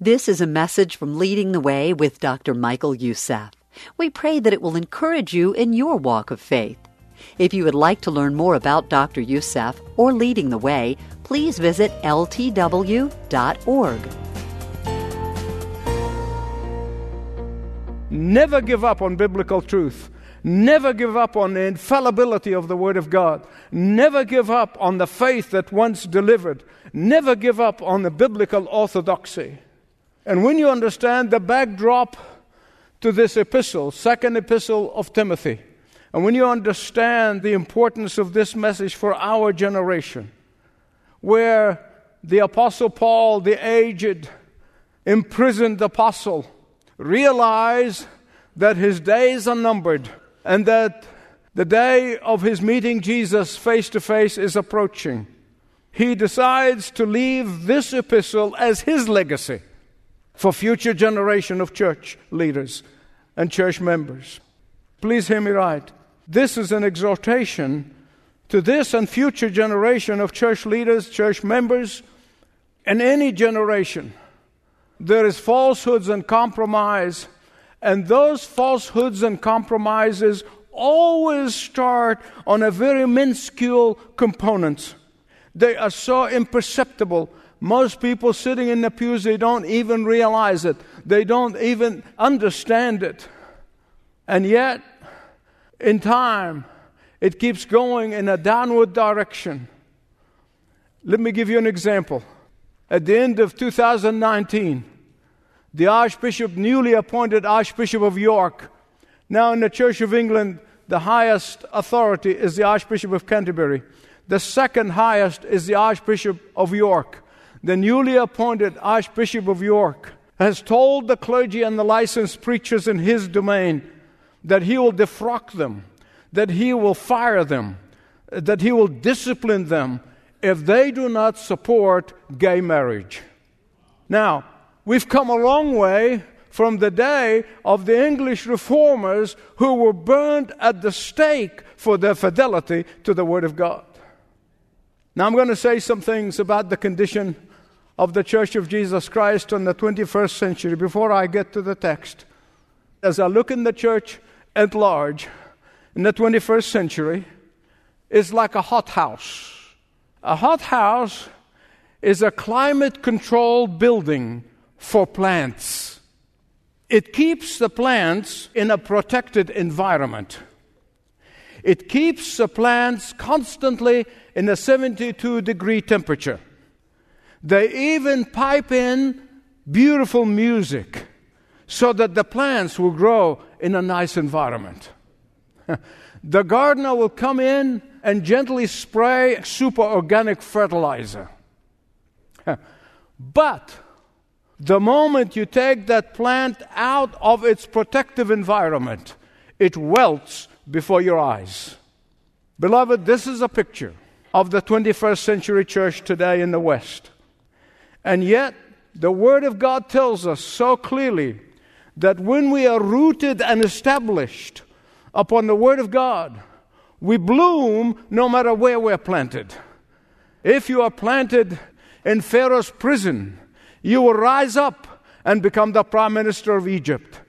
This is a message from Leading the Way with Dr. Michael Youssef. We pray that it will encourage you in your walk of faith. If you would like to learn more about Dr. Youssef or Leading the Way, please visit ltw.org. Never give up on biblical truth. Never give up on the infallibility of the Word of God. Never give up on the faith that once delivered. Never give up on the biblical orthodoxy. And when you understand the backdrop to this epistle, second epistle of Timothy, and when you understand the importance of this message for our generation, where the Apostle Paul, the aged, imprisoned apostle, realized that his days are numbered and that the day of his meeting Jesus face to face is approaching. He decides to leave this epistle as his legacy for future generation of church leaders and church members. Please hear me right. This is an exhortation to this and future generation of church leaders, church members, and any generation. There is falsehoods and compromise and those falsehoods and compromises always start on a very minuscule component. They are so imperceptible. Most people sitting in the pews, they don't even realize it. They don't even understand it. And yet, in time, it keeps going in a downward direction. Let me give you an example. At the end of 2019, the Archbishop, newly appointed Archbishop of York. Now, in the Church of England, the highest authority is the Archbishop of Canterbury. The second highest is the Archbishop of York. The newly appointed Archbishop of York has told the clergy and the licensed preachers in his domain that he will defrock them, that he will fire them, that he will discipline them if they do not support gay marriage. Now, We've come a long way from the day of the English reformers who were burned at the stake for their fidelity to the Word of God. Now, I'm going to say some things about the condition of the Church of Jesus Christ in the 21st century before I get to the text. As I look in the church at large in the 21st century, it's like a hothouse. A hothouse is a climate controlled building for plants. It keeps the plants in a protected environment. It keeps the plants constantly in a 72 degree temperature. They even pipe in beautiful music so that the plants will grow in a nice environment. the gardener will come in and gently spray super organic fertilizer. but the moment you take that plant out of its protective environment, it welts before your eyes. Beloved, this is a picture of the 21st century church today in the West. And yet, the Word of God tells us so clearly that when we are rooted and established upon the Word of God, we bloom no matter where we're planted. If you are planted in Pharaoh's prison, you will rise up and become the prime minister of Egypt.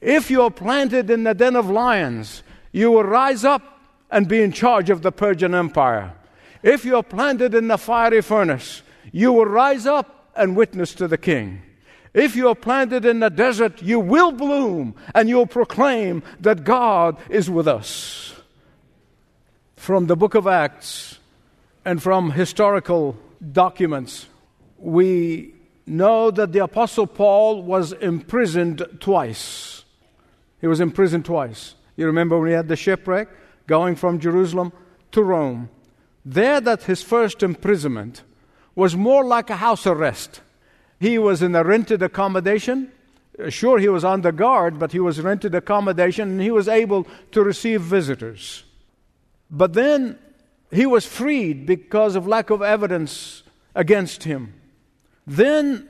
If you are planted in the den of lions, you will rise up and be in charge of the Persian Empire. If you are planted in the fiery furnace, you will rise up and witness to the king. If you are planted in the desert, you will bloom and you'll proclaim that God is with us. From the book of Acts and from historical documents, we know that the Apostle Paul was imprisoned twice. He was imprisoned twice. You remember when he had the shipwreck going from Jerusalem to Rome? There, that his first imprisonment was more like a house arrest. He was in a rented accommodation. Uh, sure, he was under guard, but he was rented accommodation and he was able to receive visitors. But then he was freed because of lack of evidence against him. Then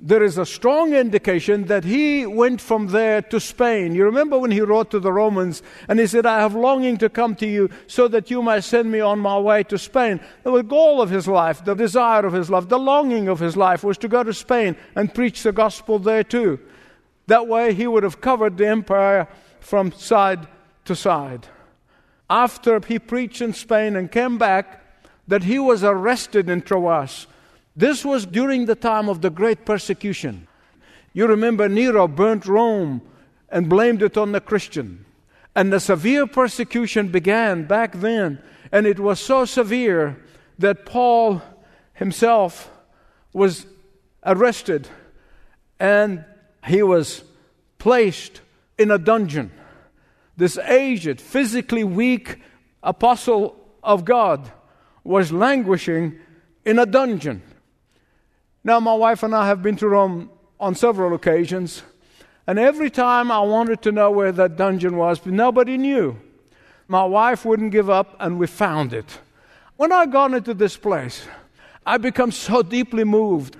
there is a strong indication that he went from there to Spain. You remember when he wrote to the Romans and he said, I have longing to come to you so that you might send me on my way to Spain. The goal of his life, the desire of his life, the longing of his life was to go to Spain and preach the gospel there too. That way he would have covered the empire from side to side. After he preached in Spain and came back, that he was arrested in Troas this was during the time of the great persecution. You remember Nero burnt Rome and blamed it on the Christian. And the severe persecution began back then. And it was so severe that Paul himself was arrested and he was placed in a dungeon. This aged, physically weak apostle of God was languishing in a dungeon. Now, my wife and I have been to Rome on several occasions, and every time I wanted to know where that dungeon was, but nobody knew. My wife wouldn't give up, and we found it. When I got into this place, I became so deeply moved.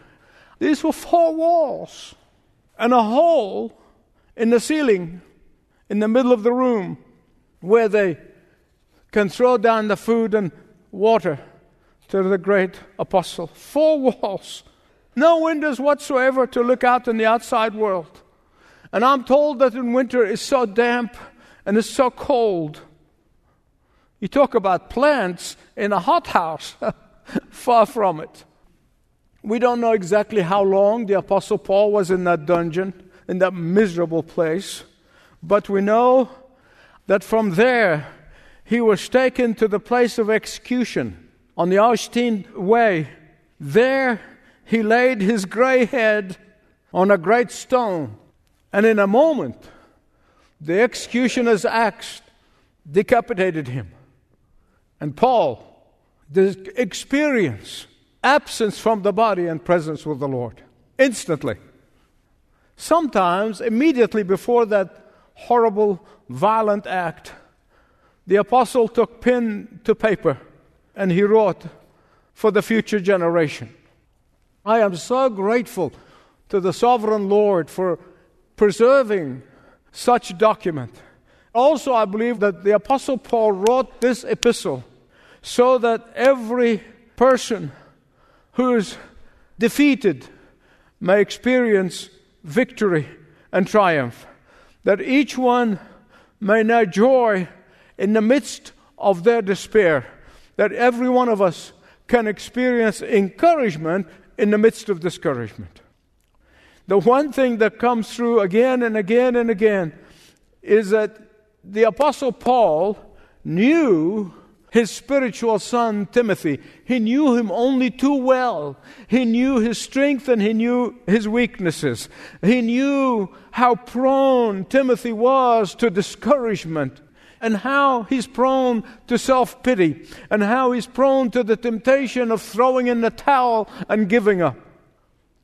These were four walls and a hole in the ceiling in the middle of the room where they can throw down the food and water to the great apostle. Four walls no windows whatsoever to look out in the outside world. And I'm told that in winter it's so damp and it's so cold. You talk about plants in a hothouse, far from it. We don't know exactly how long the Apostle Paul was in that dungeon, in that miserable place, but we know that from there he was taken to the place of execution on the Ostian Way. There he laid his gray head on a great stone, and in a moment, the executioner's axe decapitated him. And Paul, the experience, absence from the body and presence with the Lord, instantly. Sometimes, immediately before that horrible, violent act, the apostle took pen to paper and he wrote for the future generation. I am so grateful to the sovereign Lord for preserving such document. Also, I believe that the Apostle Paul wrote this epistle so that every person who is defeated may experience victory and triumph. That each one may know joy in the midst of their despair. That every one of us can experience encouragement in the midst of discouragement. The one thing that comes through again and again and again is that the Apostle Paul knew his spiritual son Timothy. He knew him only too well. He knew his strength and he knew his weaknesses. He knew how prone Timothy was to discouragement and how he's prone to self pity, and how he's prone to the temptation of throwing in the towel and giving up.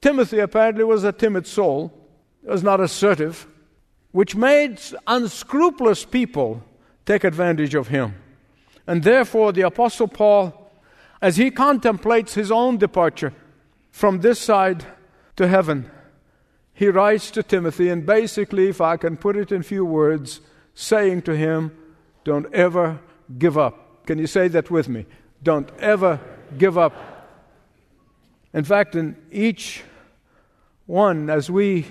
Timothy apparently was a timid soul, was not assertive, which made unscrupulous people take advantage of him. And therefore, the Apostle Paul, as he contemplates his own departure from this side to heaven, he writes to Timothy, and basically, if I can put it in few words, saying to him, don't ever give up. Can you say that with me? Don't ever give up. In fact, in each one, as we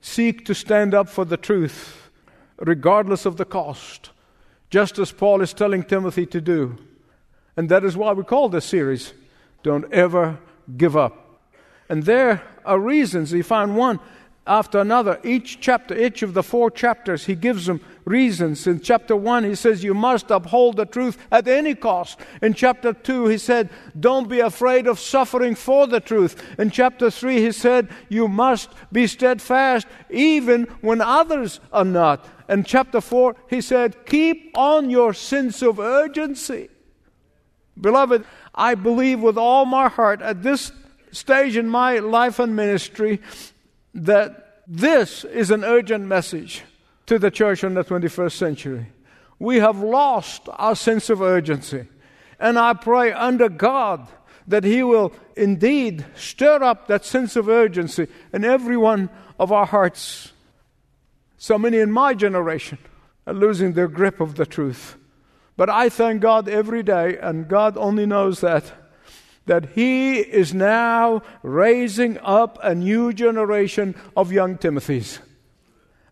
seek to stand up for the truth, regardless of the cost, just as Paul is telling Timothy to do. And that is why we call this series, Don't Ever Give Up. And there are reasons. We find one after another. Each chapter, each of the four chapters, he gives them reasons. In chapter 1, he says, You must uphold the truth at any cost. In chapter 2, he said, Don't be afraid of suffering for the truth. In chapter 3, he said, You must be steadfast even when others are not. In chapter 4, he said, Keep on your sense of urgency. Beloved, I believe with all my heart at this stage in my life and ministry that this is an urgent message to the church in the 21st century. We have lost our sense of urgency. And I pray under God that He will indeed stir up that sense of urgency in every one of our hearts. So many in my generation are losing their grip of the truth. But I thank God every day, and God only knows that, that He is now raising up a new generation of young Timothys.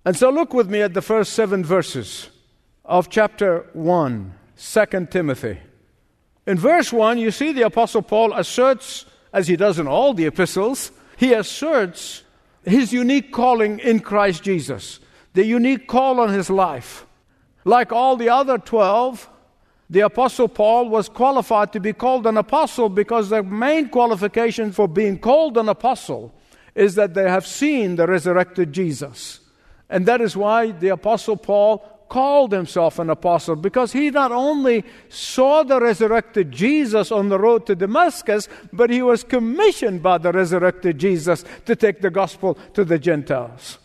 And so look with me at the first seven verses of chapter 1, 2 Timothy. In verse 1, you see the Apostle Paul asserts, as he does in all the epistles, he asserts his unique calling in Christ Jesus, the unique call on his life. Like all the other 12, the Apostle Paul was qualified to be called an apostle because the main qualification for being called an apostle is that they have seen the resurrected Jesus. And that is why the Apostle Paul called himself an apostle because he not only saw the resurrected Jesus on the road to Damascus, but he was commissioned by the resurrected Jesus to take the gospel to the Gentiles.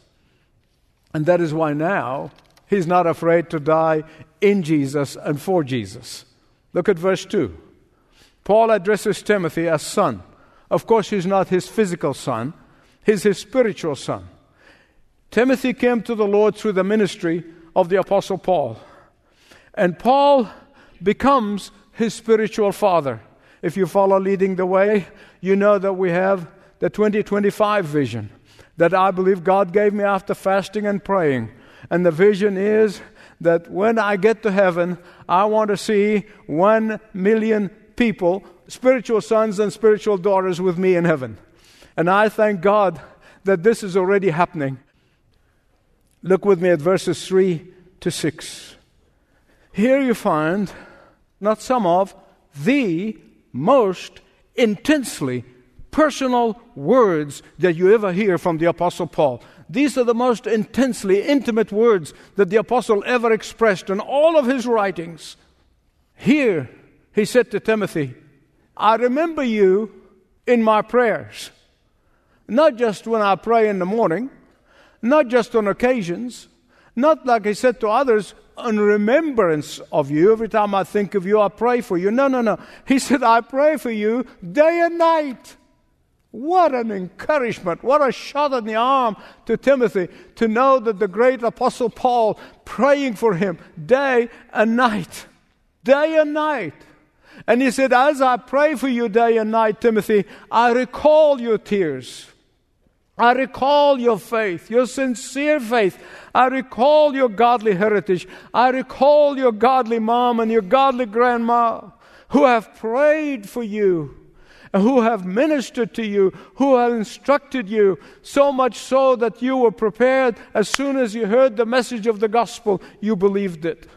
And that is why now he's not afraid to die in Jesus and for Jesus. Look at verse 2. Paul addresses Timothy as son. Of course, he's not his physical son, he's his spiritual son. Timothy came to the Lord through the ministry of the Apostle Paul. And Paul becomes his spiritual father. If you follow leading the way, you know that we have the 2025 vision that I believe God gave me after fasting and praying. And the vision is that when I get to heaven, I want to see one million people, spiritual sons and spiritual daughters, with me in heaven. And I thank God that this is already happening. Look with me at verses 3 to 6. Here you find not some of the most intensely personal words that you ever hear from the Apostle Paul. These are the most intensely intimate words that the apostle ever expressed in all of his writings. Here, he said to Timothy, I remember you in my prayers. Not just when I pray in the morning, not just on occasions, not like he said to others, in remembrance of you. Every time I think of you, I pray for you. No, no, no. He said, I pray for you day and night. What an encouragement. What a shot in the arm to Timothy to know that the great Apostle Paul praying for him day and night. Day and night. And he said, As I pray for you day and night, Timothy, I recall your tears. I recall your faith, your sincere faith. I recall your godly heritage. I recall your godly mom and your godly grandma who have prayed for you who have ministered to you, who have instructed you, so much so that you were prepared as soon as you heard the message of the gospel, you believed it.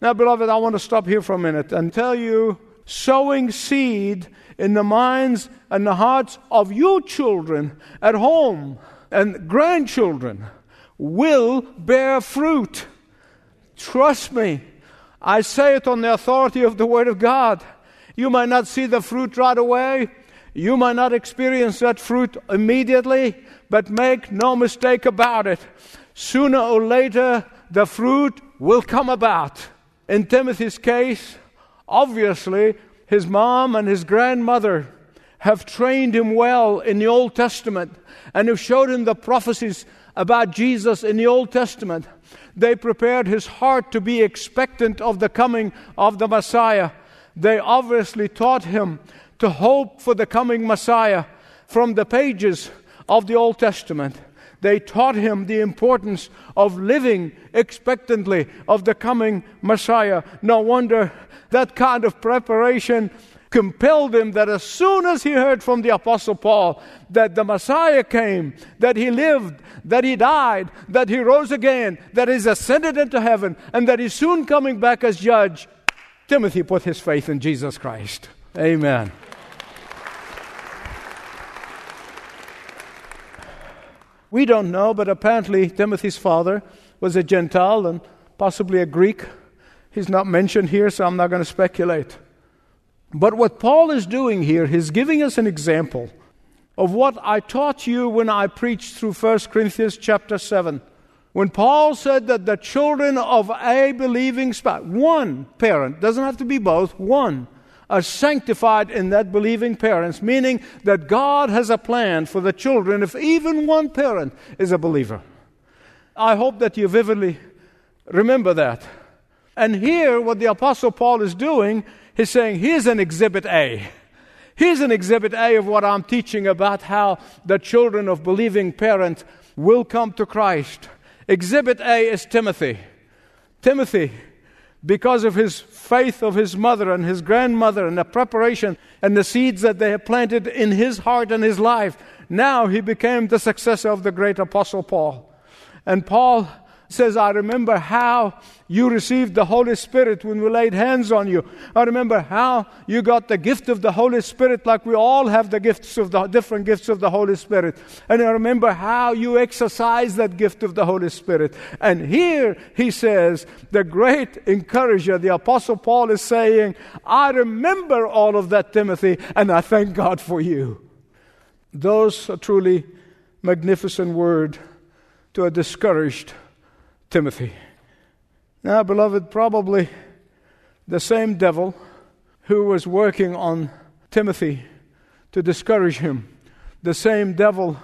Now, beloved, I want to stop here for a minute and tell you sowing seed in the minds and the hearts of your children at home and grandchildren will bear fruit. Trust me. I say it on the authority of the Word of God. You might not see the fruit right away. You might not experience that fruit immediately, but make no mistake about it. Sooner or later, the fruit will come about. In Timothy's case, obviously, his mom and his grandmother have trained him well in the Old Testament and have showed him the prophecies about Jesus in the Old Testament. They prepared his heart to be expectant of the coming of the Messiah they obviously taught him to hope for the coming Messiah from the pages of the Old Testament. They taught him the importance of living expectantly of the coming Messiah. No wonder that kind of preparation compelled him that as soon as he heard from the Apostle Paul that the Messiah came, that he lived, that he died, that he rose again, that he's ascended into heaven, and that he's soon coming back as judge, Timothy put his faith in Jesus Christ. Amen. We don't know, but apparently Timothy's father was a Gentile and possibly a Greek. He's not mentioned here, so I'm not going to speculate. But what Paul is doing here, he's giving us an example of what I taught you when I preached through 1 Corinthians chapter 7. When Paul said that the children of a believing spouse, one parent, doesn't have to be both, one, are sanctified in that believing parents, meaning that God has a plan for the children if even one parent is a believer. I hope that you vividly remember that. And here, what the Apostle Paul is doing, he's saying, here's an exhibit A. Here's an exhibit A of what I'm teaching about how the children of believing parents will come to Christ. Exhibit A is Timothy. Timothy, because of his faith of his mother and his grandmother and the preparation and the seeds that they had planted in his heart and his life, now he became the successor of the great apostle Paul. And Paul says, I remember how you received the Holy Spirit when we laid hands on you. I remember how you got the gift of the Holy Spirit, like we all have the gifts of the different gifts of the Holy Spirit. And I remember how you exercised that gift of the Holy Spirit. And here he says, the great encourager, the Apostle Paul is saying, I remember all of that, Timothy, and I thank God for you. Those are truly magnificent words to a discouraged Timothy. Now, beloved, probably the same devil who was working on Timothy to discourage him, the same devil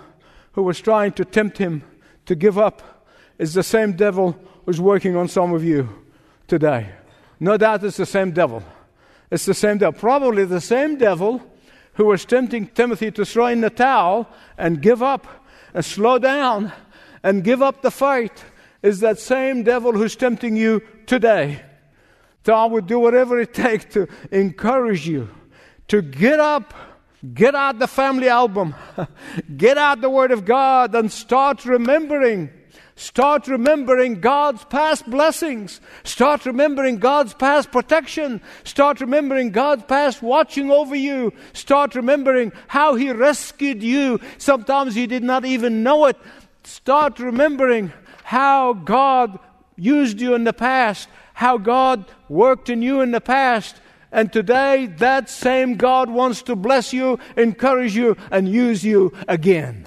who was trying to tempt him to give up, is the same devil who's working on some of you today. No doubt it's the same devil. It's the same devil. Probably the same devil who was tempting Timothy to throw in the towel and give up and slow down and give up the fight is that same devil who's tempting you today. So I would do whatever it takes to encourage you to get up, get out the family album, get out the Word of God, and start remembering. Start remembering God's past blessings. Start remembering God's past protection. Start remembering God's past watching over you. Start remembering how He rescued you. Sometimes you did not even know it. Start remembering how God used you in the past, how God worked in you in the past. And today, that same God wants to bless you, encourage you, and use you again.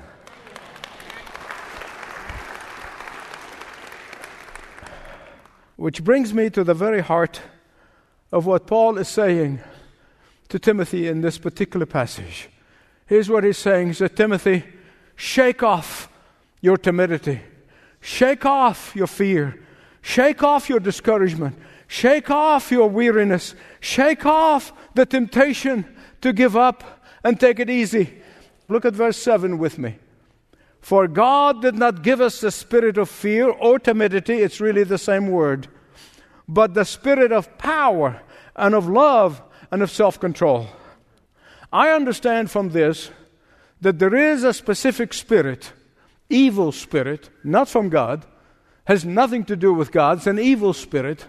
Which brings me to the very heart of what Paul is saying to Timothy in this particular passage. Here's what he's saying He said, Timothy, shake off your timidity. Shake off your fear. Shake off your discouragement. Shake off your weariness. Shake off the temptation to give up and take it easy. Look at verse 7 with me. For God did not give us the spirit of fear or timidity, it's really the same word, but the spirit of power and of love and of self control. I understand from this that there is a specific spirit evil spirit, not from God, has nothing to do with God. It's an evil spirit.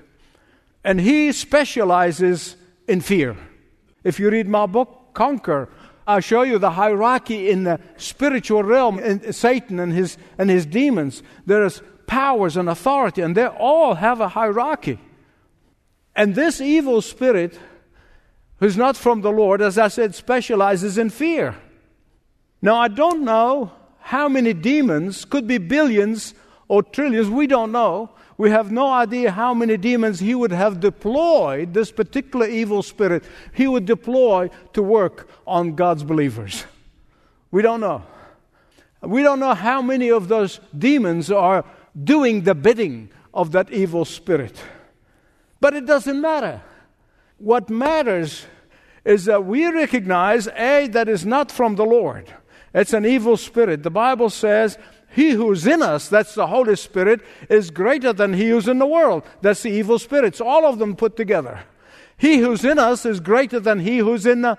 And he specializes in fear. If you read my book, Conquer, I'll show you the hierarchy in the spiritual realm in Satan and his, and his demons. There's powers and authority, and they all have a hierarchy. And this evil spirit, who's not from the Lord, as I said, specializes in fear. Now, I don't know how many demons, could be billions or trillions, we don't know. We have no idea how many demons he would have deployed, this particular evil spirit, he would deploy to work on God's believers. We don't know. We don't know how many of those demons are doing the bidding of that evil spirit. But it doesn't matter. What matters is that we recognize A, that is not from the Lord. It's an evil spirit. The Bible says, He who's in us, that's the Holy Spirit, is greater than he who's in the world. That's the evil spirits, all of them put together. He who's in us is greater than he who's in the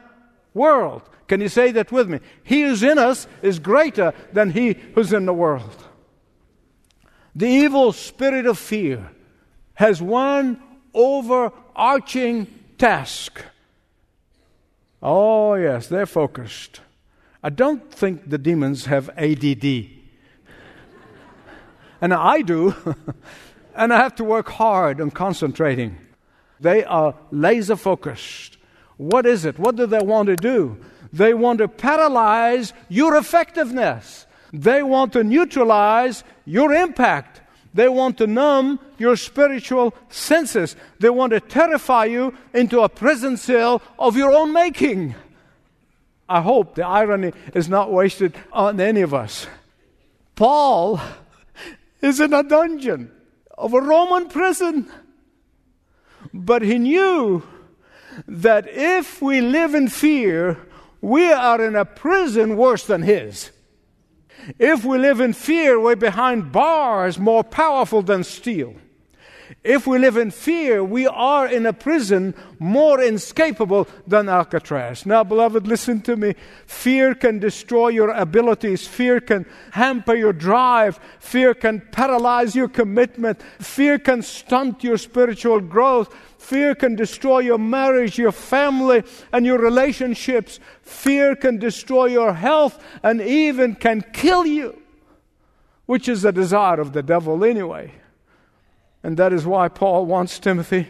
world. Can you say that with me? He who's in us is greater than he who's in the world. The evil spirit of fear has one overarching task. Oh, yes, they're focused. I don't think the demons have ADD. and I do. and I have to work hard on concentrating. They are laser focused. What is it? What do they want to do? They want to paralyze your effectiveness. They want to neutralize your impact. They want to numb your spiritual senses. They want to terrify you into a prison cell of your own making. I hope the irony is not wasted on any of us. Paul is in a dungeon of a Roman prison. But he knew that if we live in fear, we are in a prison worse than his. If we live in fear, we're behind bars more powerful than steel. If we live in fear, we are in a prison more inescapable than Alcatraz. Now, beloved, listen to me. Fear can destroy your abilities. Fear can hamper your drive. Fear can paralyze your commitment. Fear can stunt your spiritual growth. Fear can destroy your marriage, your family, and your relationships. Fear can destroy your health and even can kill you, which is the desire of the devil anyway. And that is why Paul wants Timothy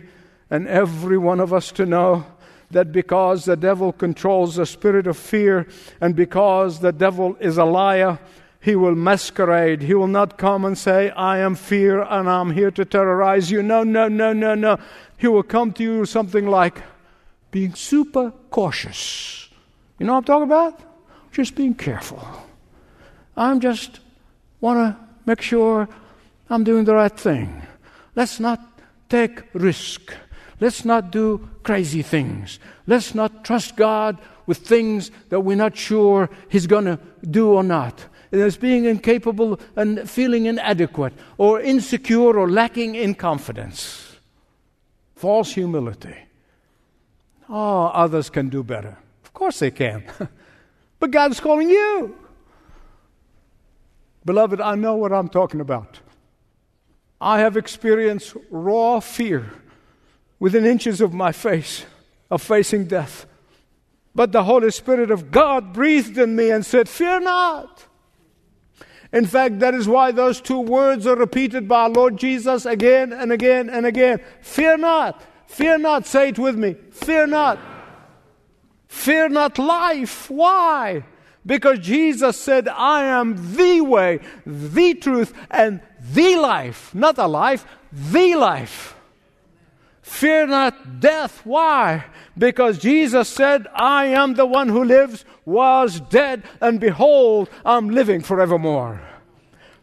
and every one of us to know that because the devil controls the spirit of fear and because the devil is a liar, he will masquerade. He will not come and say, I am fear and I'm here to terrorize you. No, no, no, no, no. He will come to you something like being super cautious. You know what I'm talking about? Just being careful. I'm just want to make sure I'm doing the right thing. Let's not take risk. Let's not do crazy things. Let's not trust God with things that we're not sure He's going to do or not. As being incapable and feeling inadequate or insecure or lacking in confidence. False humility. Oh, others can do better. Of course they can. but God's calling you. Beloved, I know what I'm talking about. I have experienced raw fear within inches of my face of facing death. But the Holy Spirit of God breathed in me and said, Fear not. In fact, that is why those two words are repeated by our Lord Jesus again and again and again. Fear not. Fear not. Say it with me. Fear not. Fear not life. Why? Because Jesus said, I am the way, the truth, and the life. Not a life, the life. Fear not death. Why? Because Jesus said, I am the one who lives, was dead, and behold, I'm living forevermore.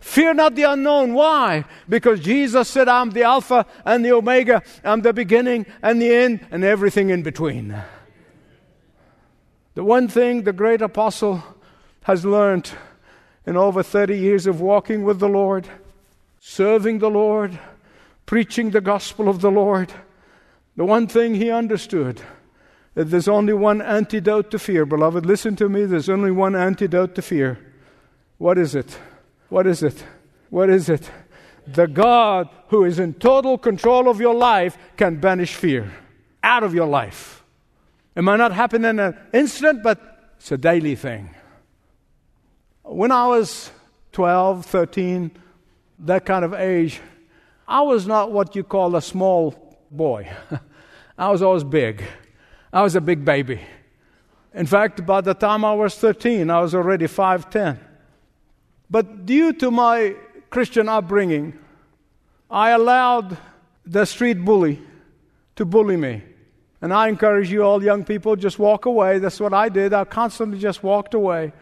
Fear not the unknown. Why? Because Jesus said, I'm the Alpha and the Omega, I'm the beginning and the end, and everything in between. The one thing the great apostle has learned in over 30 years of walking with the Lord, serving the Lord, preaching the gospel of the Lord, the one thing he understood that there's only one antidote to fear. Beloved, listen to me. There's only one antidote to fear. What is it? What is it? What is it? The God who is in total control of your life can banish fear out of your life. It might not happen in an instant, but it's a daily thing. When I was 12, 13, that kind of age, I was not what you call a small boy. I was always big. I was a big baby. In fact, by the time I was 13, I was already 5'10. But due to my Christian upbringing, I allowed the street bully to bully me. And I encourage you all young people, just walk away. That's what I did. I constantly just walked away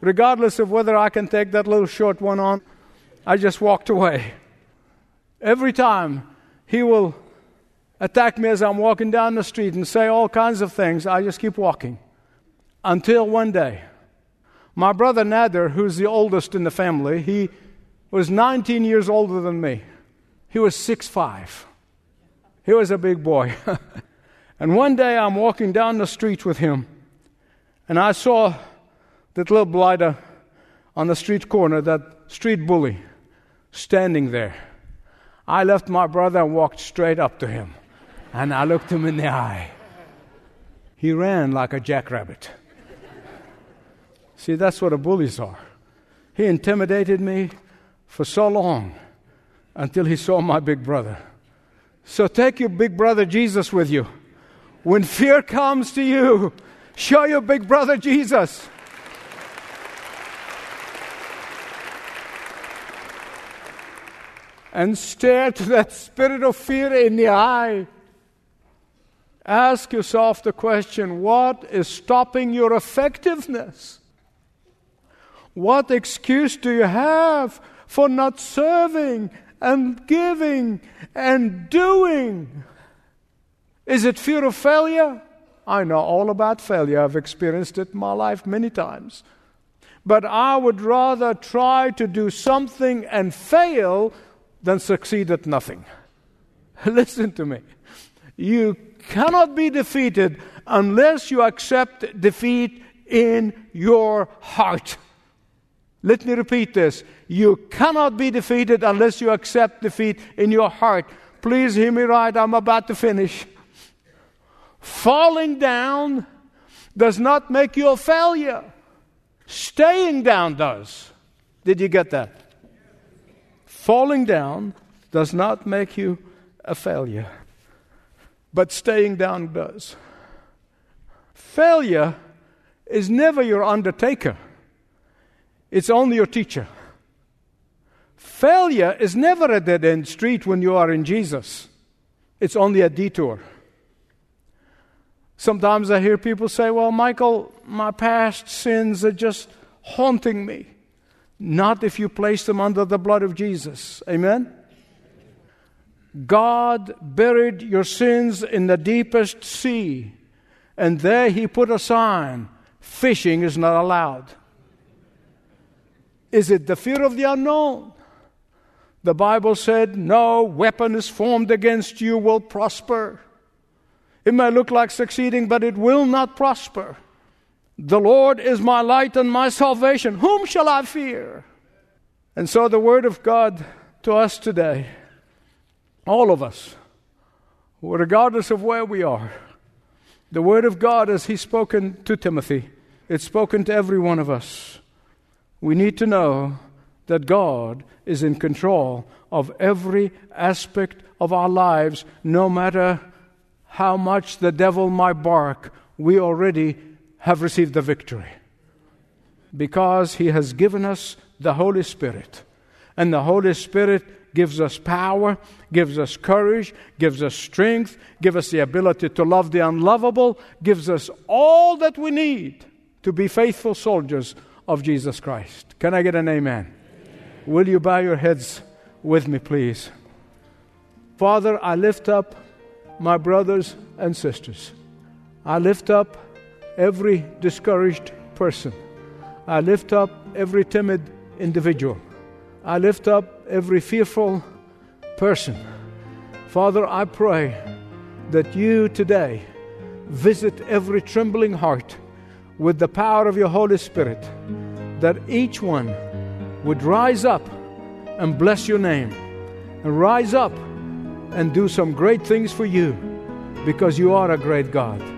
regardless of whether I can take that little short one on, I just walked away. Every time he will attack me as I'm walking down the street and say all kinds of things, I just keep walking. Until one day, my brother Nader, who's the oldest in the family, he was 19 years older than me. He was 6'5. He was a big boy. and one day I'm walking down the street with him, and I saw that little blighter on the street corner, that street bully, standing there. I left my brother and walked straight up to him. And I looked him in the eye. He ran like a jackrabbit. See, that's what the bullies are. He intimidated me for so long until he saw my big brother. So take your big brother Jesus with you. When fear comes to you, show your big brother Jesus. And stare to that spirit of fear in the eye. Ask yourself the question what is stopping your effectiveness? What excuse do you have for not serving and giving and doing? Is it fear of failure? I know all about failure. I've experienced it in my life many times. But I would rather try to do something and fail than succeed at nothing. Listen to me. You cannot be defeated unless you accept defeat in your heart. Let me repeat this. You cannot be defeated unless you accept defeat in your heart. Please hear me right. I'm about to finish. Falling down does not make you a failure. Staying down does. Did you get that? Falling down does not make you a failure, but staying down does. Failure is never your undertaker, it's only your teacher. Failure is never a dead end street when you are in Jesus, it's only a detour. Sometimes I hear people say, Well, Michael, my past sins are just haunting me. Not if you place them under the blood of Jesus. Amen? God buried your sins in the deepest sea, and there He put a sign fishing is not allowed. Is it the fear of the unknown? The Bible said, No weapon is formed against you will prosper. It may look like succeeding, but it will not prosper. The Lord is my light and my salvation. Whom shall I fear? And so, the Word of God to us today, all of us, regardless of where we are, the Word of God, as He's spoken to Timothy, it's spoken to every one of us. We need to know that God is in control of every aspect of our lives, no matter how much the devil might bark, we already have received the victory. Because he has given us the Holy Spirit. And the Holy Spirit gives us power, gives us courage, gives us strength, gives us the ability to love the unlovable, gives us all that we need to be faithful soldiers of Jesus Christ. Can I get an amen? amen? Will you bow your heads with me, please? Father, I lift up my brothers and sisters. I lift up every discouraged person. I lift up every timid individual. I lift up every fearful person. Father, I pray that you today visit every trembling heart with the power of your Holy Spirit, that each one would rise up and bless your name, and rise up and do some great things for you because you are a great God.